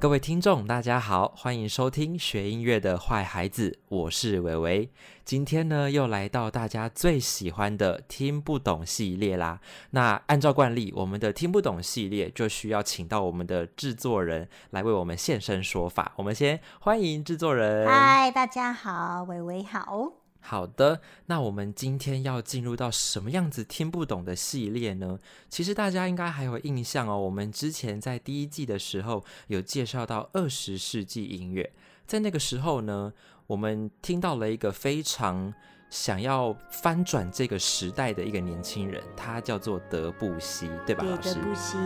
各位听众，大家好，欢迎收听学音乐的坏孩子，我是伟伟。今天呢，又来到大家最喜欢的听不懂系列啦。那按照惯例，我们的听不懂系列就需要请到我们的制作人来为我们现身说法。我们先欢迎制作人。嗨，大家好，伟伟好。好的，那我们今天要进入到什么样子听不懂的系列呢？其实大家应该还有印象哦，我们之前在第一季的时候有介绍到二十世纪音乐，在那个时候呢，我们听到了一个非常。想要翻转这个时代的一个年轻人，他叫做德布西，对吧？对，德布西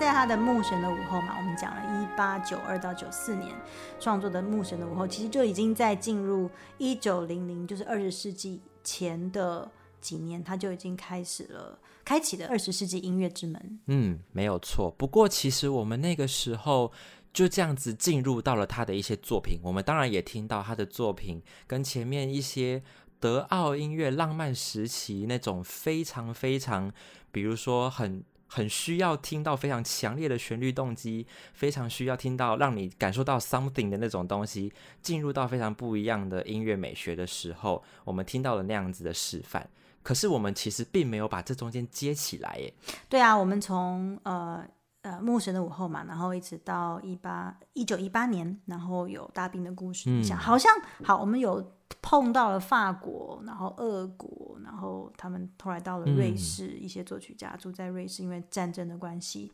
在他的《牧神的午后》嘛，我们讲了一八九二到九四年创作的《牧神的午后》，其实就已经在进入一九零零，就是二十世纪前的几年，他就已经开始了开启了二十世纪音乐之门。嗯，没有错。不过，其实我们那个时候就这样子进入到了他的一些作品，我们当然也听到他的作品跟前面一些。德奥音乐浪漫时期那种非常非常，比如说很很需要听到非常强烈的旋律动机，非常需要听到让你感受到 something 的那种东西，进入到非常不一样的音乐美学的时候，我们听到了那样子的示范。可是我们其实并没有把这中间接起来耶。对啊，我们从呃呃牧神的午后嘛，然后一直到一八一九一八年，然后有大兵的故事，嗯，好像好，我们有。碰到了法国，然后俄国，然后他们后来到了瑞士，一些作曲家住在瑞士，因为战争的关系，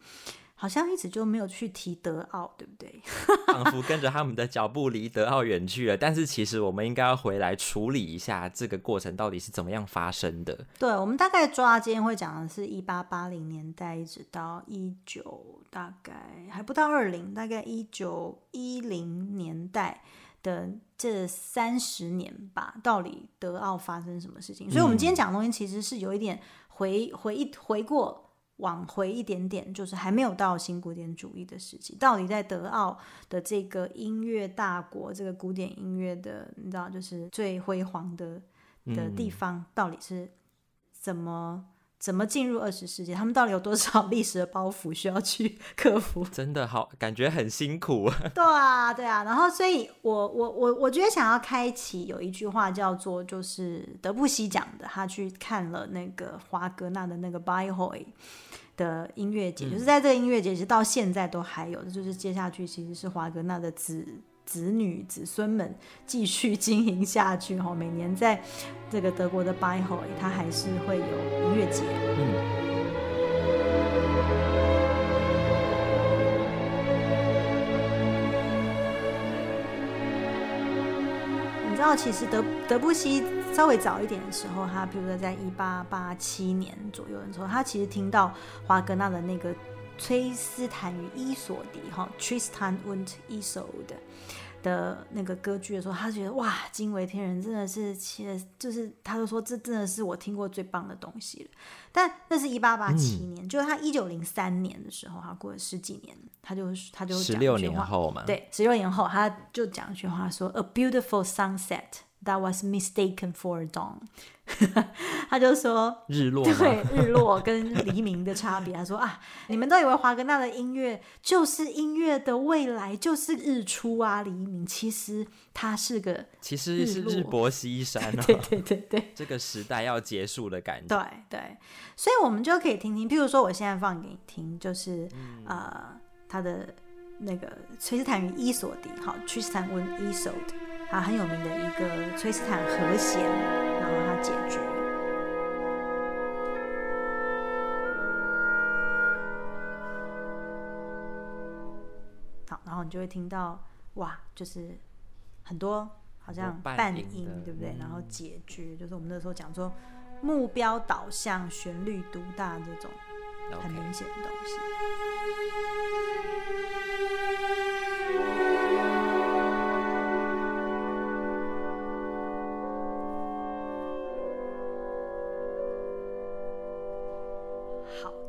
好像一直就没有去提德奥，对不对？仿佛跟着他们的脚步离德奥远去了。但是其实我们应该要回来处理一下这个过程到底是怎么样发生的。对，我们大概抓今天会讲的是一八八零年代一直到一九，大概还不到二零，大概一九一零年代。的这三十年吧，到底德奥发生什么事情？所以，我们今天讲的东西其实是有一点回回一回过往回一点点，就是还没有到新古典主义的时期。到底在德奥的这个音乐大国，这个古典音乐的，你知道，就是最辉煌的的地方，到底是怎么？怎么进入二十世纪？他们到底有多少历史的包袱需要去 克服？真的好，感觉很辛苦。对啊，对啊。然后，所以我我我我觉得想要开启有一句话叫做，就是德布西讲的，他去看了那个华格纳的那个 b i h o y 的音乐节，就是在这个音乐节，其实到现在都还有的，就是接下去其实是华格纳的子。子女子孙们继续经营下去哈，每年在这个德国的拜会，它还是会有音乐节。嗯。你知道，其实德德布西稍微早一点的时候，他比如说在一八八七年左右的时候，他其实听到华格纳的那个《崔斯坦与伊索迪》哈，《Tristan und Isolde》。的那个歌剧的时候，他觉得哇，惊为天人，真的是，其实就是他就说这真的是我听过最棒的东西了。但那是一八八七年，就是他一九零三年的时候，他过了十几年，他就他就十六年后嘛，对，十六年后他就讲一句话说：“A beautiful sunset。” That was mistaken for dawn。他就说日落对日落跟黎明的差别。他说啊，你们都以为华格纳的音乐就是音乐的未来，就是日出啊黎明。其实它是个，其实是日薄西山。对对对对，这个时代要结束的感觉。对对，所以我们就可以听听，譬如说我现在放给你听，就是呃他的那个崔斯坦与伊索迪，好，Tristan and Isolde。啊，很有名的一个崔斯坦和弦，然后它解决。好，然后你就会听到，哇，就是很多好像半音，对不对？然后解决，就是我们那时候讲说目标导向、旋律独大这种很明显的东西。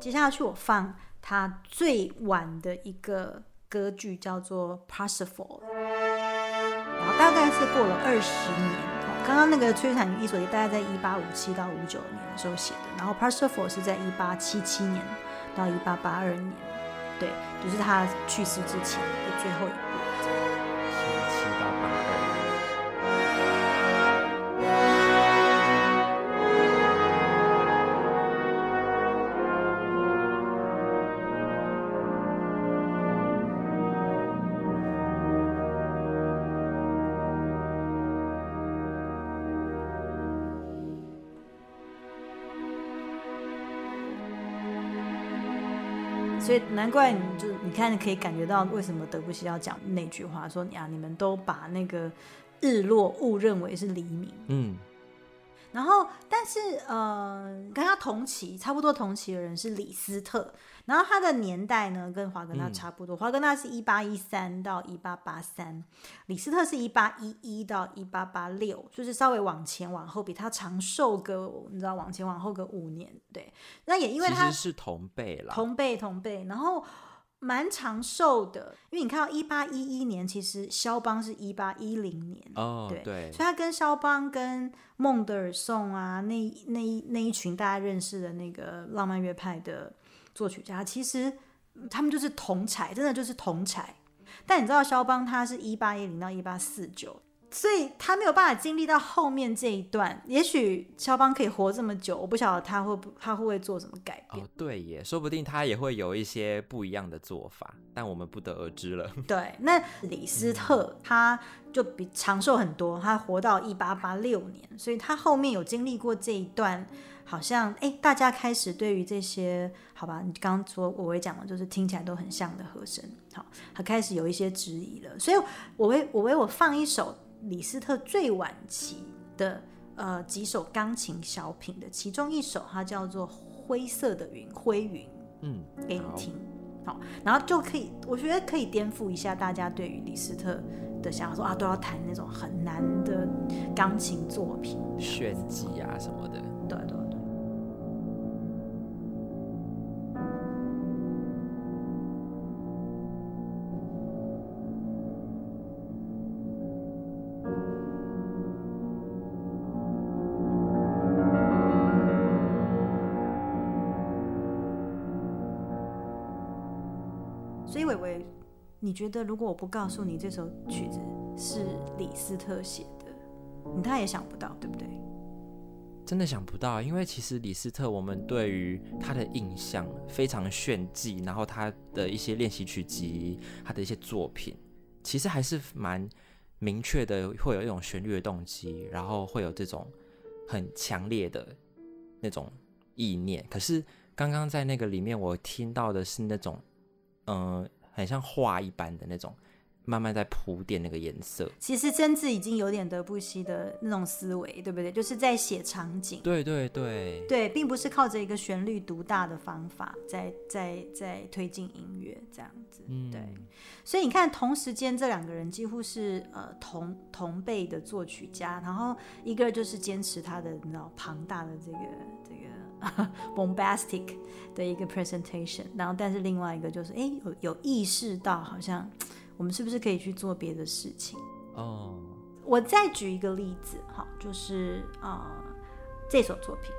接下去我放他最晚的一个歌剧，叫做《Parsifal》，然后大概是过了二十年。刚刚那个《摧残与伊索》大概在一八五七到五九年的时候写的，然后《Parsifal》是在一八七七年到一八八二年对，就是他去世之前的最后一部。所以难怪你就你看可以感觉到为什么德布西要讲那句话，说呀你们都把那个日落误认为是黎明。嗯，然后，但是呃，跟他同期差不多同期的人是李斯特，然后他的年代呢跟华格纳差不多，华格纳是一八一三到一八八三，李斯特是一八一一到一八八六，就是稍微往前往后，比他长寿个你知道往前往后个五年，对，那也因为他是同辈啦。同辈同辈，然后蛮长寿的，因为你看到一八一一年，其实肖邦是一八一零年，哦，对对，所以他跟肖邦、跟孟德尔颂啊，那那一那一群大家认识的那个浪漫乐派的作曲家，其实嗯他们就是同才，真的就是同才。但你知道肖邦他是一八一零到一八四九，所以他没有办法经历到后面这一段。也许肖邦可以活这么久，我不晓得他会不他会不会做什么改变。哦，对耶，说不定他也会有一些不一样的做法，但我们不得而知了。对，那李斯特他就比长寿很多，他活到一八八六年，所以他后面有经历过这一段，好像哎，大家开始对于这些，好吧，你刚刚说我会讲的，就是听起来都很像的和声，好，他开始有一些质疑了，所以我为我为我放一首李斯特最晚期的呃几首钢琴小品的其中一首，它叫做《灰色的云》，灰云。嗯，给你听，好，然后就可以，我觉得可以颠覆一下大家对于李斯特的想法，说啊都要弹那种很难的钢琴作品，炫技啊什么的。对对所以伟伟，你觉得如果我不告诉你这首曲子是李斯特写的，你他也想不到，对不对？真的想不到，因为其实李斯特，我们对于他的印象非常炫技，然后他的一些练习曲集，他的一些作品，其实还是蛮明确的，会有一种旋律的动机，然后会有这种很强烈的那种意念。可是刚刚在那个里面，我听到的是那种，嗯、很像画一般的那种，慢慢在铺垫那个颜色。其实真治已经有点德布西的那种思维，对不对？就是在写场景，对对对，对，并不是靠着一个旋律独大的方法在在在推进音乐这样子。嗯，对，所以你看，同时间这两个人几乎是呃同同辈的作曲家，然后一个就是坚持他的你知道庞大的这个这个 bombastic 的一个 presentation，然后但是另外一个就是哎有有意识到好像我们是不是可以去做别的事情。哦，我再举一个例子，哈，就是呃这首作品。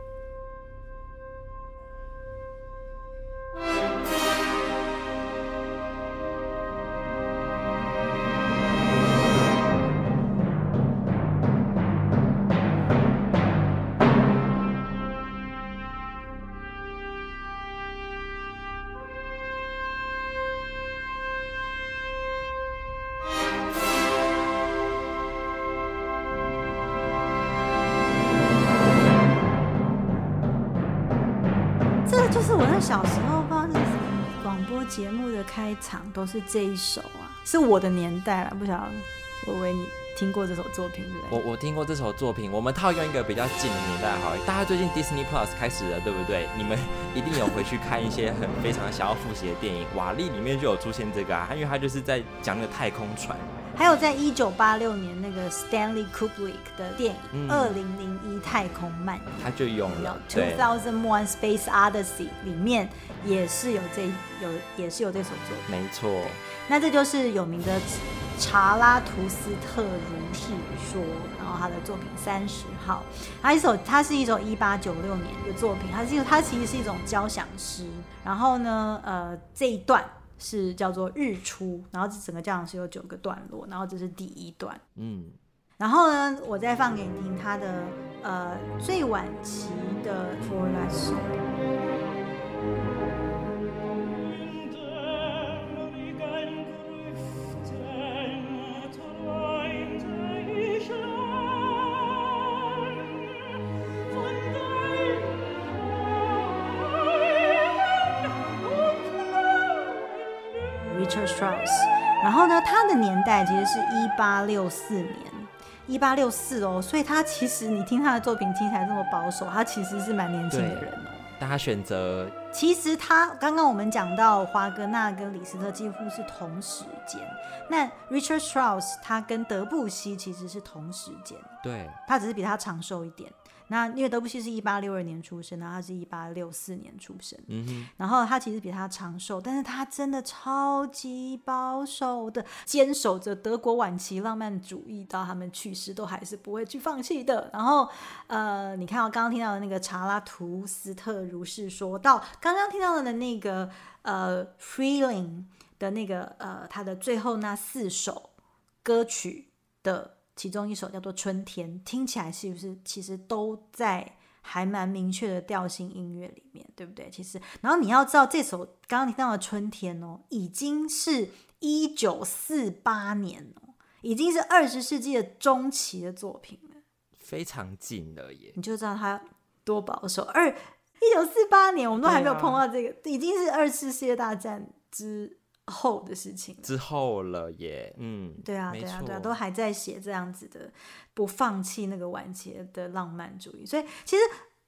是这一首啊，是我的年代了，不晓得我以为你听过这首作品对不对？我我听过这首作品，我们套用一个比较近的年代好，大家最近 Disney Plus 开始了，对不对？你们一定有回去看一些很非常想要复习的电影，《瓦力》里面就有出现这个啊，因为它就是在讲那个太空船。还有在一九八六年那个 Stanley Kubrick 的电影嗯《二零零一太空漫游》。它就用了，Two，Thousand One Space Odyssey 里面也是有这有也是有这首作品，没错，那这就是有名的查拉图斯特如是说，然后他的作品三十号，它一首它是一首一八九六年的作品，它是一它其实是一种交响诗，然后呢，呃，这一段是叫做日出，然后这整个教堂是有九个段落，然后这是第一段。嗯，然后呢，我再放给你听他的呃最晚期的 For That Song。实是一八六四年，一八六四哦，所以他其实你听他的作品听起来这么保守，他其实是蛮年轻的人哦。但他选择其实他刚刚我们讲到华格纳跟李斯特几乎是同时间，那 Richard Strauss 他跟德布西其实是同时间，对他只是比他长寿一点。那因为德布西是一八六二年出生，然后他是一八六四年出生，嗯哼，然后他其实比他长寿，但是他真的超级保守的，坚守着德国晚期浪漫主义，到他们去世都还是不会去放弃的。然后，呃，你看我刚刚听到的那个查拉图斯特如是说到，刚刚听到的那个呃 Freeling 的那个呃他的最后那四首歌曲的。其中一首叫做《春天》，听起来是不是其实都在还蛮明确的调性音乐里面，对不对？其实，然后你要知道，这首刚刚听到的《春天》哦，已经是一九四八年哦，已经是二十世纪的中期的作品了，非常近了耶。你就知道它多保守。二一九四八年，我们都还没有碰到这个，已经是二次世界大战之。后的事情之后了耶，嗯，对啊，对啊，对啊，都还在写这样子的，不放弃那个晚节的浪漫主义。所以其实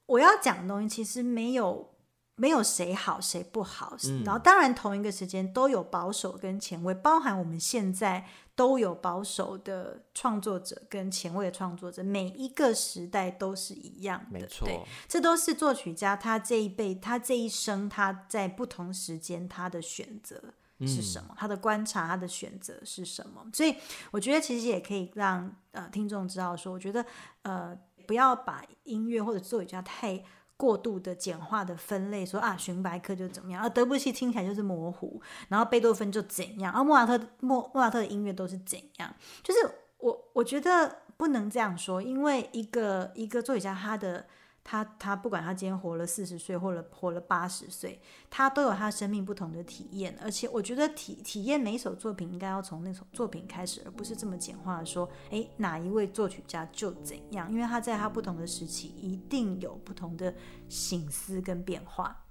我要讲的东西，其实没有没有谁好谁不好。然后当然同一个时间都有保守跟前卫，包含我们现在都有保守的创作者跟前卫的创作者，每一个时代都是一样的。没错，这都是作曲家他这一辈他这一生他在不同时间他的选择。是什么？他的观察，他的选择是什么？所以我觉得其实也可以让呃听众知道说，我觉得呃不要把音乐或者作曲家太过度的简化的分类，说啊荀白克就怎么样，而德布西听起来就是模糊，然后贝多芬就怎样，而莫扎特莫莫扎特的音乐都是怎样？就是我我觉得不能这样说，因为一个一个作曲家他的。他他不管他今天活了四十岁，或者活了八十岁，他都有他生命不同的体验。而且我觉得体体验每一首作品，应该要从那首作品开始，而不是这么简化说，诶，哪一位作曲家就怎样，因为他在他不同的时期，一定有不同的醒思跟变化。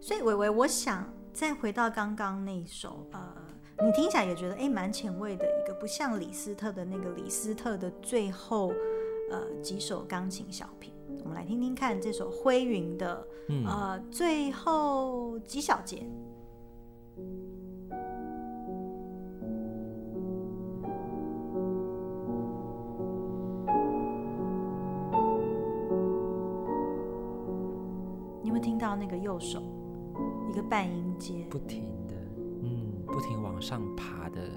所以，伟伟，我想。再回到刚刚那首，呃，你听起来也觉得哎，蛮前卫的一个，不像李斯特的那个李斯特的最后，呃，几首钢琴小品。我们来听听看这首灰云的，呃，最后几小节。阶，不停的，嗯，不停往上爬的，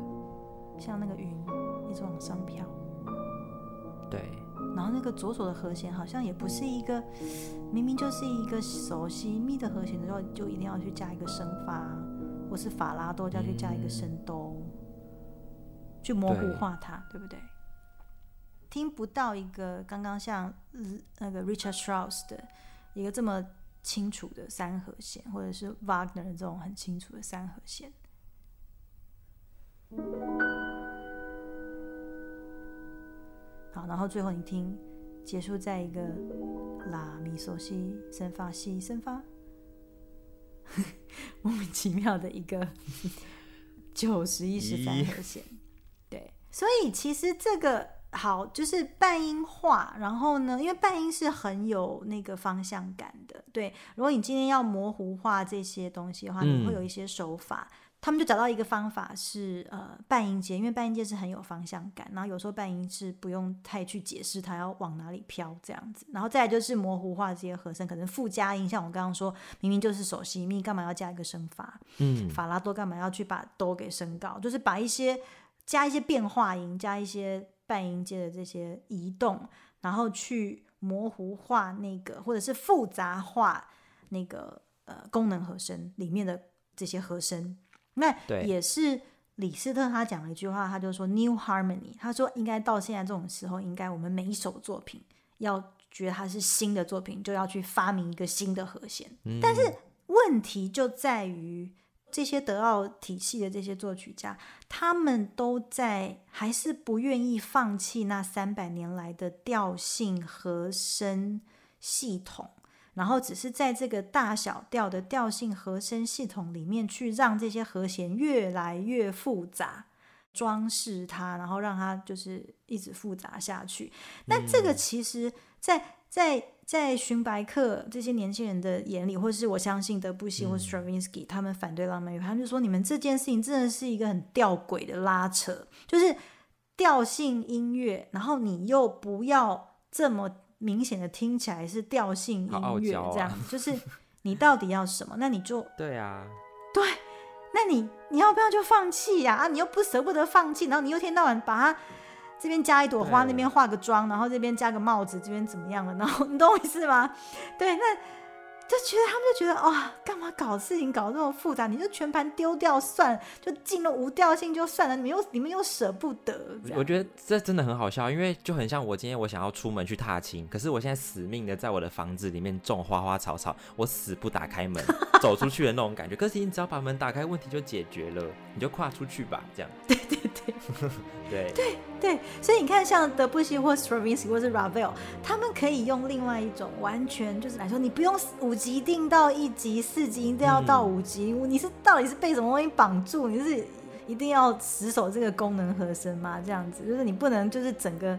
像那个云一直往上飘。对。然后那个左手的和弦好像也不是一个，明明就是一个熟悉咪的和弦的时候，就一定要去加一个升发，或是法拉多就要去加一个升哆，去模糊化它，对不对？听不到一个刚刚像那个 Richard Strauss 的一个这么。清楚的三和弦，或者是 Wagner 这种很清楚的三和弦。好，然后最后你听，结束在一个拉咪嗦西升发西升发，莫名其妙的一个 九十一十三和弦。对，所以其实这个。好，就是半音化，然后呢，因为半音是很有那个方向感的，对。如果你今天要模糊化这些东西的话，你会有一些手法。他们就找到一个方法是，呃，半音阶，因为半音阶是很有方向感，然后有时候半音是不用太去解释它要往哪里飘这样子。然后再来就是模糊化这些和声，可能附加音，像我刚刚说，明明就是手西咪，干嘛要加一个升法？嗯，法拉多干嘛要去把哆给升高？就是把一些加一些变化音，加一些。半音阶的这些移动，然后去模糊化那个或者是复杂化那个呃功能和声里面的这些和声。那也是李斯特他讲了一句话，他就说 “new harmony”，他说应该到现在这种时候，应该我们每一首作品要觉得它是新的作品，就要去发明一个新的和弦。但是问题就在于。这些德奥体系的这些作曲家，他们都在还是不愿意放弃那三百年来的调性和声系统，然后只是在这个大小调的调性和声系统里面去让这些和弦越来越复杂，装饰它，然后让它就是一直复杂下去。那这个其实，在在在荀白客这些年轻人的眼里，或是我相信德布西或 Stravinsky 他们反对浪漫乐，他们就说你们这件事情真的是一个很吊诡的拉扯，就是调性音乐，然后你又不要这么明显的听起来是调性音乐，这样就是你到底要什么？那你就 对啊，对，那你你要不要就放弃呀？啊，你又不舍不得放弃，然后你又天到晚把它。这边加一朵花，那边化个妆，然后这边加个帽子，这边怎么样了？然后你懂我意思吗？对，那就觉得他们就觉得哇，干嘛搞事情搞这么复杂？你就全盘丢掉算，就进了无调性就算了，你们又你们又舍不得。我觉得这真的很好笑，因为就很像我今天我想要出门去踏青，可是我现在死命的在我的房子里面种花花草草，我死不打开门 走出去的那种感觉。可是你只要把门打开，问题就解决了，你就跨出去吧，这样。对 对对。对对对，所以你看，像德布西或 Stravinsky 或是 Ravel，他们可以用另外一种完全就是来说，你不用五级定到一级、四级，一定要到五级。你是到底是被什么东西绑住？你是一定要死守这个功能和声吗？这样子，就是你不能就是整个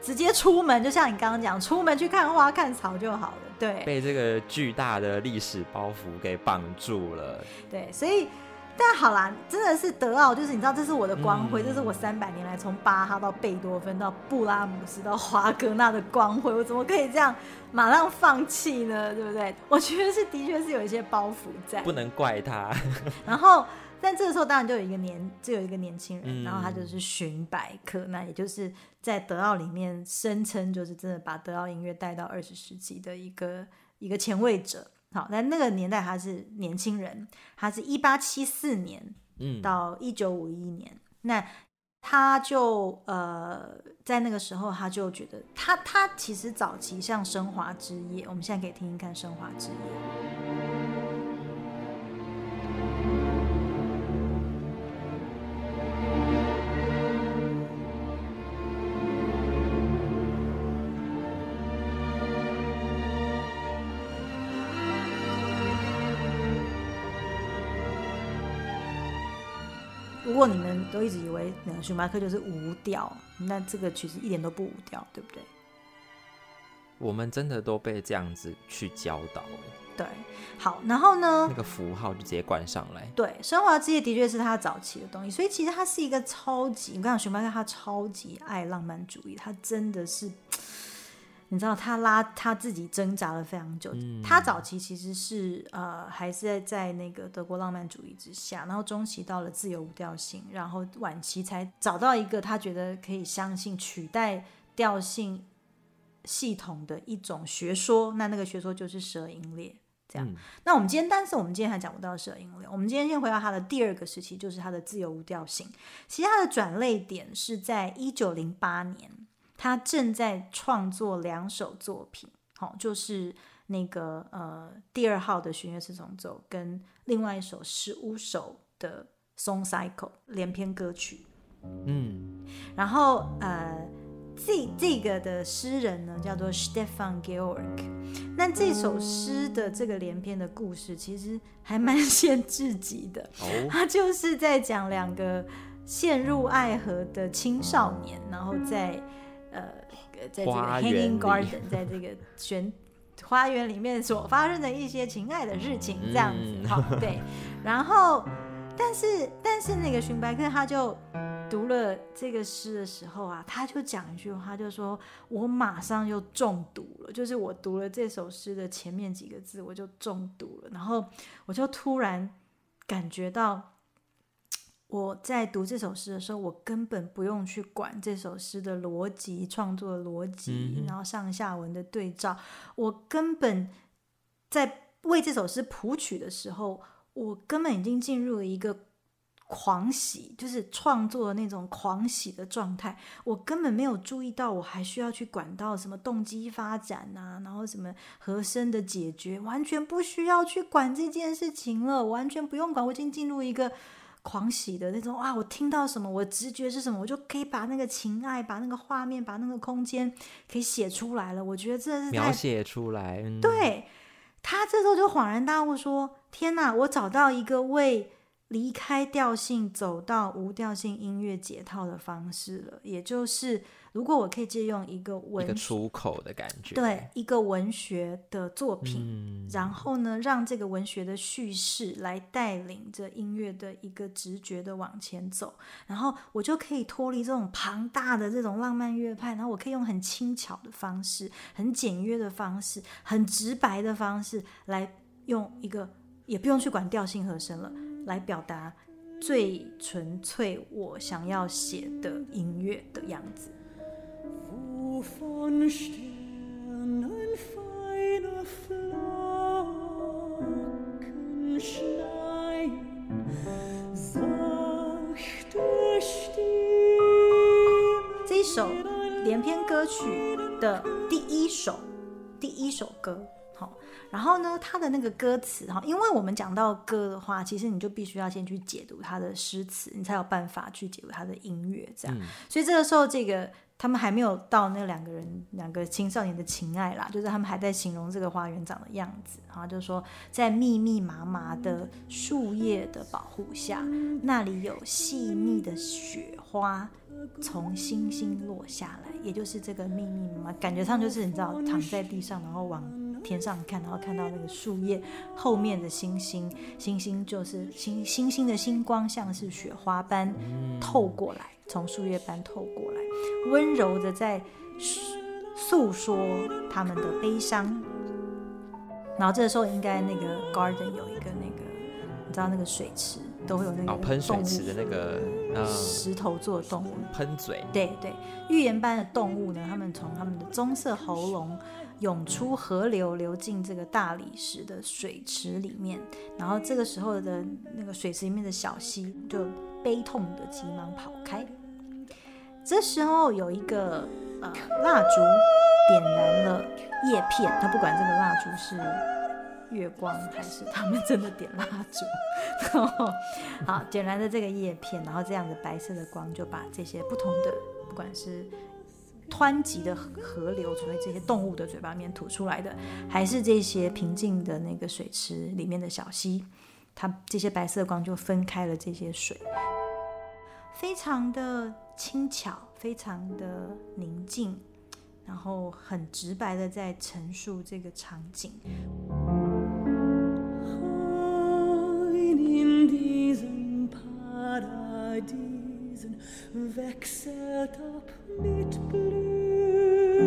直接出门，就像你刚刚讲，出门去看花看草就好了。对，被这个巨大的历史包袱给绑住了。对，所以。但好啦，真的是德奥，就是你知道，这是我的光辉，这是我三百年来从巴哈到贝多芬到布拉姆斯到华格纳的光辉，我怎么可以这样马上放弃呢？对不对？我觉得是的确是有一些包袱在，不能怪他。然后，但这个时候当然就有一个年，就有一个年轻人，然后他就是荀白克，那也就是在德奥里面声称就是真的把德奥音乐带到二十世纪的一个一个前卫者。好，那那个年代他是年轻人，他是一八七四年，嗯，到一九五一年，那他就呃，在那个时候他就觉得，他他其实早期像《升华之夜》，我们现在可以听听看《升华之夜》。都一直以为那个舒马克就是无调，那这个曲子一点都不无调，对不对？我们真的都被这样子去教导。对，好，然后呢？那个符号就直接灌上来。对，《升华之夜》的确是他早期的东西，所以其实他是一个超级，我跟你讲，舒马克他超级爱浪漫主义，他真的是。你知道他拉他自己挣扎了非常久。他早期其实是呃还是在在那个德国浪漫主义之下，然后中期到了自由无调性，然后晚期才找到一个他觉得可以相信取代调性系统的一种学说。那那个学说就是十二音列。这样。那我们今天，但是我们今天还讲不到十二音列。我们今天先回到他的第二个时期，就是他的自由无调性。其实他的转类点是在一九零八年。他正在创作两首作品，好，就是那个呃第二号的弦乐四重奏，跟另外一首十五首的 song cycle 连篇歌曲。嗯，然后呃这这个的诗人呢叫做 Stefan Georg，那这首诗的这个连篇的故事其实还蛮 限制级的，他就是在讲两个陷入爱河的青少年，然后在呃，在这个 Hanging Garden，在这个选花园里面所发生的一些情爱的事情，这样子，哈，对。然后，但是，但是那个寻白客他就读了这个诗的时候啊，他就讲一句话，就说我马上就中毒了，就是我读了这首诗的前面几个字，我就中毒了，然后我就突然感觉到。我在读这首诗的时候，我根本不用去管这首诗的逻辑、创作的逻辑，然后上下文的对照。我根本在为这首诗谱曲的时候，我根本已经进入了一个狂喜，就是创作的那种狂喜的状态。我根本没有注意到，我还需要去管到什么动机发展啊，然后什么和声的解决，完全不需要去管这件事情了，完全不用管。我已经进入一个。狂喜的那种啊！我听到什么，我直觉是什么，我就可以把那个情爱、把那个画面、把那个空间可以写出来了。我觉得这是描写出来。对他这时候就恍然大悟，说：“天哪！我找到一个为离开调性走到无调性音乐解套的方式了，也就是。”如果我可以借用一个文一个出口的感觉，对一个文学的作品，然后呢，让这个文学的叙事来带领着音乐的一个直觉的往前走，然后我就可以脱离这种庞大的这种浪漫乐派，然后我可以用很轻巧的方式、很简约的方式、很直白的方式来用一个也不用去管调性和声了，来表达最纯粹我想要写的音乐的样子。这一首连篇歌曲的第一首，第一首歌。好，然后呢，他的那个歌词哈，因为我们讲到歌的话，其实你就必须要先去解读他的诗词，你才有办法去解读他的音乐。这样，所以这个时候这个。他们还没有到那两个人两个青少年的情爱啦，就是他们还在形容这个花园长的样子啊，就是说在密密麻麻的树叶的保护下，那里有细腻的雪花从星星落下来，也就是这个密密麻麻，感觉上就是你知道躺在地上，然后往天上看，然后看到那个树叶后面的星星，星星就是星星星的星光像是雪花般透过来。从树叶般透过来，温柔的在诉说他们的悲伤。然后这个时候，应该那个 garden 有一个那个，你知道那个水池都会有那个喷水池的那个石头做的动物喷嘴。对对，预言般的动物呢，他们从他们的棕色喉咙涌出河流，流进这个大理石的水池里面。然后这个时候的那个水池里面的小溪就悲痛的急忙跑开。这时候有一个呃蜡烛点燃了叶片，他不管这个蜡烛是月光还是他们真的点蜡烛，然后好点燃了这个叶片，然后这样的白色的光就把这些不同的，不管是湍急的河流，从这些动物的嘴巴里面吐出来的，还是这些平静的那个水池里面的小溪，它这些白色光就分开了这些水，非常的。轻巧，非常的宁静，然后很直白的在陈述这个场景。Felsen wechselt ab mit Blüten.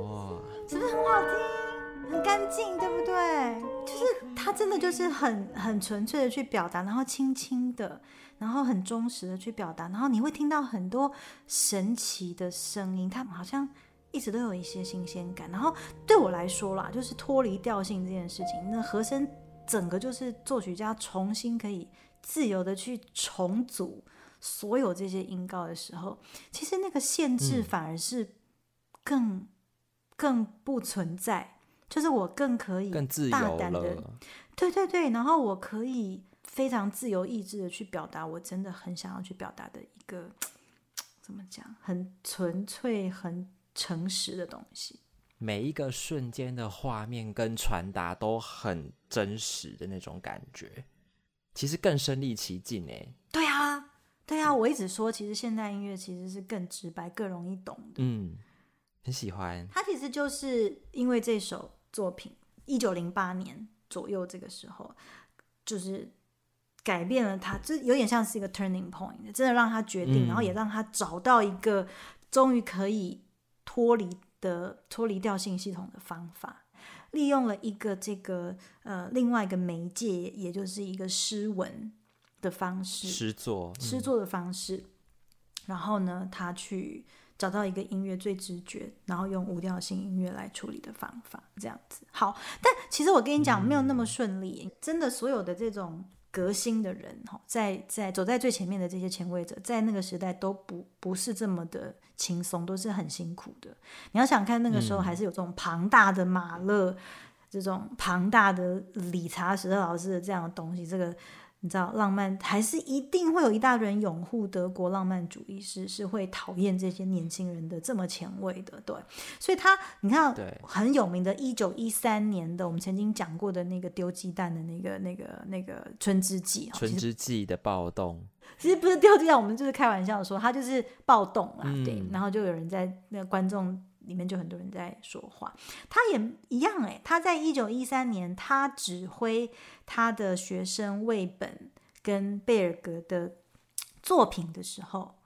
哇是不是很好听很干净对不对？就是他真的就是很很纯粹的去表达然后轻轻的然后很忠实的去表达然后你会听到很多神奇的声音他好像一直都有一些新鲜感。然后对我来说啦，就是脱离调性这件事情，那和声整个就是作曲家重新可以自由的去重组所有这些音高的时候，其实那个限制反而是更更不存在，就是我更可以更自由的。对对对，然后我可以非常自由意志的去表达我真的很想要去表达的一个 怎么讲，很纯粹、很诚实的东西。每一个瞬间的画面跟传达都很真实的那种感觉，其实更身临其境哎。对啊，对啊，我一直说，其实现代音乐其实是更直白、更容易懂的。嗯，很喜欢。他其实就是因为这首作品，一九零八年左右这个时候，就是改变了他，这有点像是一个 turning point，真的让他决定，嗯然后也让他找到一个终于可以脱离的脱离调性系统的方法。利用了一个这个呃另外一个媒介，也就是一个诗文的方式，诗作，嗯诗作的方式，然后呢，他去找到一个音乐最直觉，然后用无调性音乐来处理的方法，这样子。好，但其实我跟你讲，没有那么顺利。真的，所有的这种革新的人，哈，在在走在最前面的这些前卫者，在那个时代都不不是这么的轻松，都是很辛苦的。你要想看那个时候，还是有这种庞大的马勒。这种庞大的理查史特劳斯的这样的东西，这个你知道，浪漫还是一定会有一大堆人拥护德国浪漫主义，是是会讨厌这些年轻人的这么前卫的，对。所以他你看很有名的，一九一三年的我们曾经讲过的那个丢鸡蛋的那个那个那个春之祭，春之祭的暴动，其实不是丢鸡蛋，我们就是开玩笑说，他就是暴动啦，对。嗯然后就有人在那个观众里面就很多人在说话，他也一样哎、他在一九一三年，他指挥他的学生魏本跟贝尔格的作品的时候，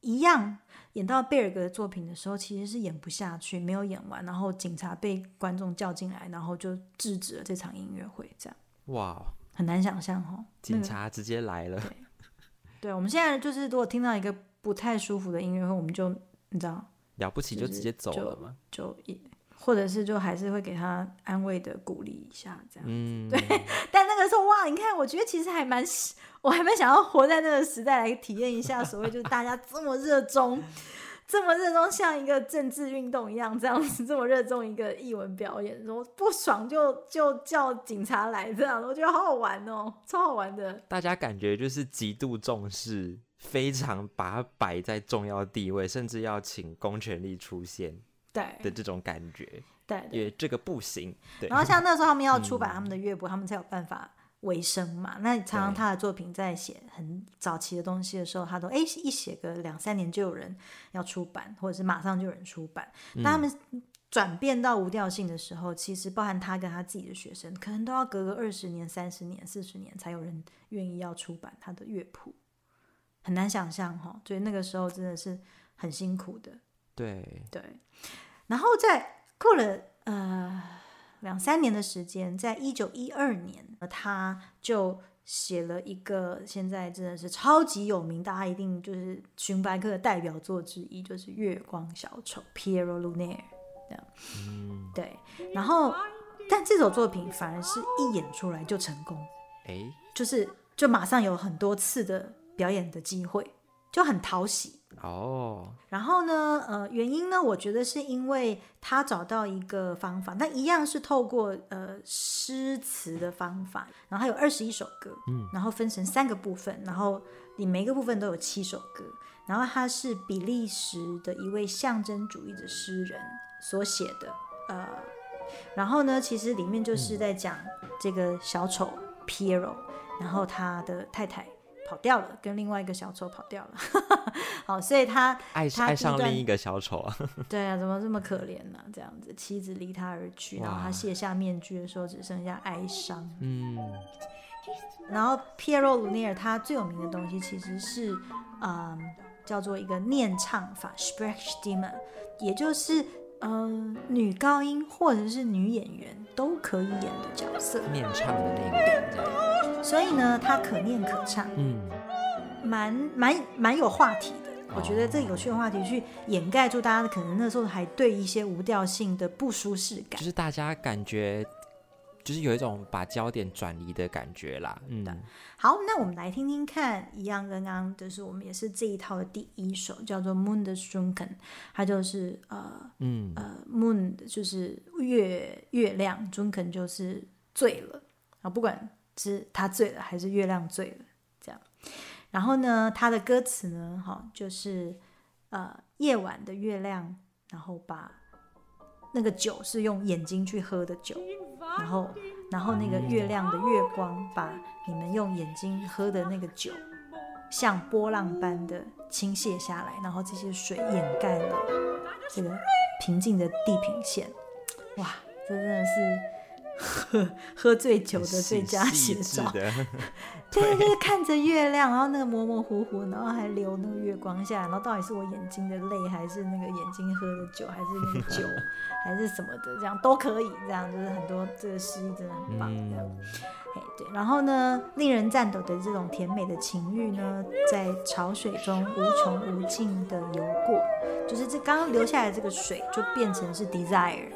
一样演到贝尔格的作品的时候，其实是演不下去，没有演完，然后警察被观众叫进来，然后就制止了这场音乐会，这样哇，很难想象哦。警察直接来了，对，我们现在就是如果听到一个不太舒服的音乐会，我们就你知道。了不起就直接走了嘛。就一，或者是就还是会给他安慰的鼓励一下这样。嗯，但那个时候哇，你看，我觉得其实还蛮，我还蛮想要活在那个时代来体验一下所谓就是大家这么热衷。这么热衷，像一个政治运动一样，这样子这么热衷一个艺文表演，然后不爽就就叫警察来，这样我觉得好好玩哦，超好玩的。大家感觉就是极度重视，非常把它摆在重要地位，甚至要请公权力出现对的对这种感觉，对对。因为这个不行。对，然后像那时候他们要出版他们的乐谱，他们才有办法为生嘛。那常常他的作品在写很早期的东西的时候，他都哎一写个两三年就有人要出版，或者是马上就有人出版。但他们转变到无调性的时候，其实包含他跟他自己的学生，可能都要隔个二十年、三十年、四十年才有人愿意要出版他的乐谱，很难想象哈。所以那个时候真的是很辛苦的。对，对，然后在过了呃两三年的时间，在一九一二年，呃他就写了一个现在真的是超级有名，大家一定就是寻白克的代表作之一，就是《月光小丑》（Piero Lunaire） 这样。嗯，对，然后但这首作品反而是一演出来就成功，哎，就是就马上有很多次的表演的机会，就很讨喜。哦，然后呢，呃，原因呢，我觉得是因为他找到一个方法，那一样是透过呃诗词的方法，然后还有二十一首歌，嗯，然后分成三个部分，然后你每个部分都有七首歌，然后他是比利时的一位象征主义的诗人所写的，呃，然后呢，其实里面就是在讲这个小丑 Piero，然后他的太太。跑掉了，跟另外一个小丑跑掉了。好，所以他爱上另一个小丑啊，对啊，怎么这么可怜呢、这样子，妻子离他而去，然后他卸下面具的时候，只剩下哀伤。嗯，然后 Piero Lunaire 他最有名的东西其实是，嗯，叫做一个念唱法 （Sprechstimme），也就是呃女高音或者是女演员都可以演的角色。念唱的那个点这样，所以呢，他可念可唱，嗯，蛮蛮蛮有话题的。我觉得这个有趣的话题去掩盖住大家可能那时候还对一些无调性的不舒适感。就。是大家感觉就是有一种把焦点转移的感觉啦，嗯，好，那我们来听听看，一样刚刚就是我们也是这一套的第一首，叫做《Moon 的 Strunken》，它就是呃嗯，呃 Moon 就是月月亮，Strunken 就是醉了。啊，不管是他醉了还是月亮醉了这样。然后呢，他的歌词呢，哈，就是呃夜晚的月亮，然后把那个酒是用眼睛去喝的酒，然后然后那个月亮的月光把你们用眼睛喝的那个酒，像波浪般的倾泻下来，然后这些水掩盖了这个平静的地平线。哇，这真的是喝 喝醉酒的最佳写照。对，就是看着月亮，然后那个模模糊糊，然后还流那个月光下来，然后到底是我眼睛的泪，还是那个眼睛喝的酒，还是那个酒，还是什么的，这样都可以。这样就是很多这个诗意真的很棒。这样，哎对，然后呢，令人颤抖的这种甜美的情欲呢，在潮水中无穷无尽的游过，就是这刚刚流下来这个水就变成是 desire。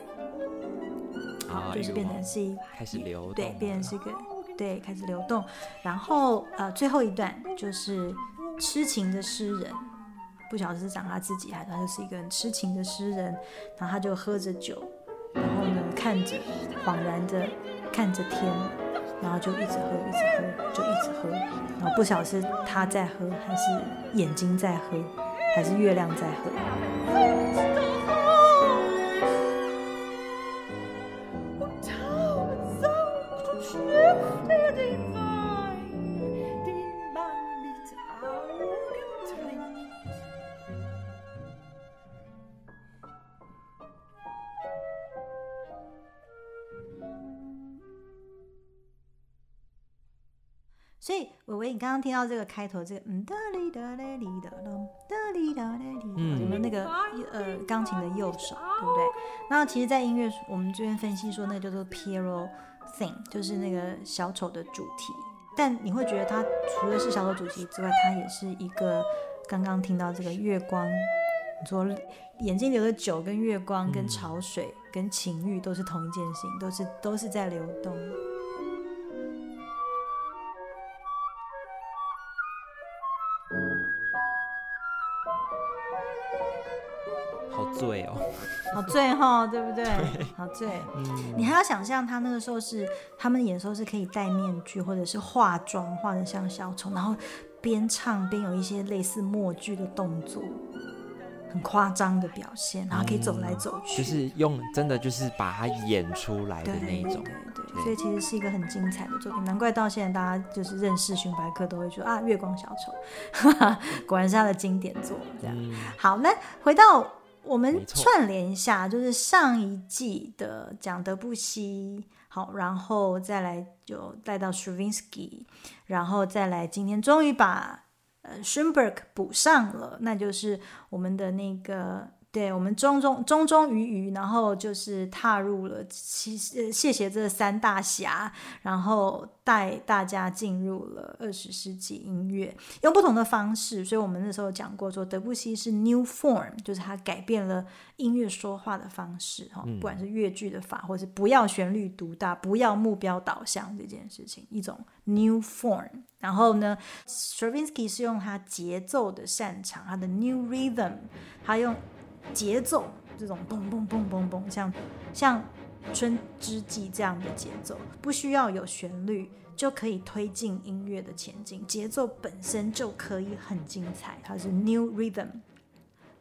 就是变成是一开始流，对，变成是一个对，开始流动。然后呃，最后一段就是痴情的诗人，不晓得是讲他自己还是他就是一个很痴情的诗人。然后他就喝着酒，然后呢看着恍然的看着天，然后就一直喝，一直喝，就一直喝。然后不晓得是他在喝，还是眼睛在喝，还是月亮在喝。你刚刚听到这个开头，这个嗯哒哩哒哩哩哒啷哒哩哒哩哩，有没有那个呃钢琴的右手，对不对？那其实，在音乐我们这边分析说，那个叫做 Piero theme，就是那个小丑的主题。但你会觉得它除了是小丑主题之外，它也是一个刚刚听到这个月光，你说眼睛流的酒跟月光跟潮水跟情欲都是同一件事情，都是都是在流动。醉哦，好醉哈，对不对？好醉。嗯，你还要想象他那个时候是，他们演的时候是可以戴面具，或者是化妆，化的像小丑，然后边唱边有一些类似默剧的动作，很夸张的表现，然后可以走来走去，就是用真的就是把它演出来的那种。对对，所以其实是一个很精彩的作品，难怪到现在大家就是认识寻白客都会说啊，月光小丑，果然是他的经典作。这样，好，那回到。我们串联一下，就是上一季的讲德布西，好，然后再来就带到 Stravinsky，然后再来今天终于把呃 Schoenberg 补上了，那就是我们的那个。对我们中中中中于于，然后就是踏入了其呃谢谢这三大侠，然后带大家进入了二十世纪音乐，用不同的方式。所以我们那时候讲过，说德布西是 new form，就是他改变了音乐说话的方式，哈，不管是乐句的法，或是不要旋律独大，不要目标导向这件事情，一种 new form。然后呢，Stravinsky 是用他节奏的擅长，他的 new rhythm，他用。节奏这种嘣嘣嘣嘣嘣，像像春之祭这样的节奏，不需要有旋律就可以推进音乐的前进，节奏本身就可以很精彩。它是 new rhythm，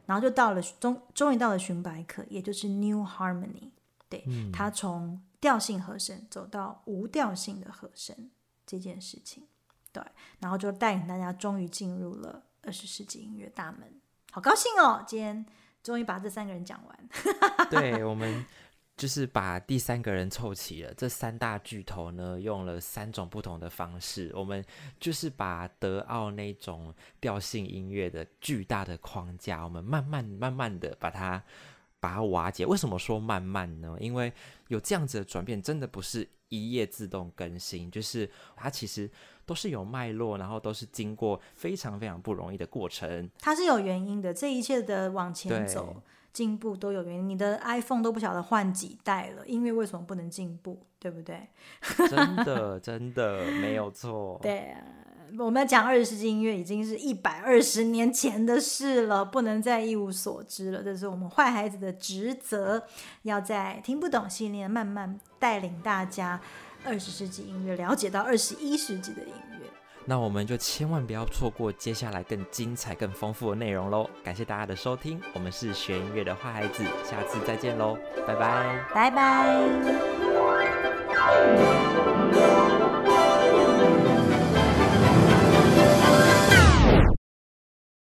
然后就到了终终于到了寻白克，也就是 new harmony。对，它从调性和声走到无调性的和声这件事情，对，然后就带领大家终于进入了二十世纪音乐大门，好高兴哦，今天。终于把这三个人讲完，对我们就是把第三个人凑齐了。这三大巨头呢，用了三种不同的方式，我们就是把德奥那种调性音乐的巨大的框架，我们慢慢慢慢的把它把它瓦解。为什么说慢慢呢？因为有这样子的转变，真的不是一夜自动更新，就是它其实。都是有脉络，然后都是经过非常非常不容易的过程。它是有原因的，这一切的往前走、进步都有原因。你的 iPhone 都不晓得换几代了，音乐为什么不能进步？对不对？真的，真的没有错。对，我们讲二十世纪音乐已经是一百二十年前的事了，不能再一无所知了。这是我们坏孩子的职责，要在听不懂系列慢慢带领大家。二十世纪音乐，了解到二十一世纪的音乐。那我们就千万不要错过接下来更精彩、更丰富的内容喽！感谢大家的收听，我们是学音乐的坏孩子，下次再见喽，拜拜，拜拜。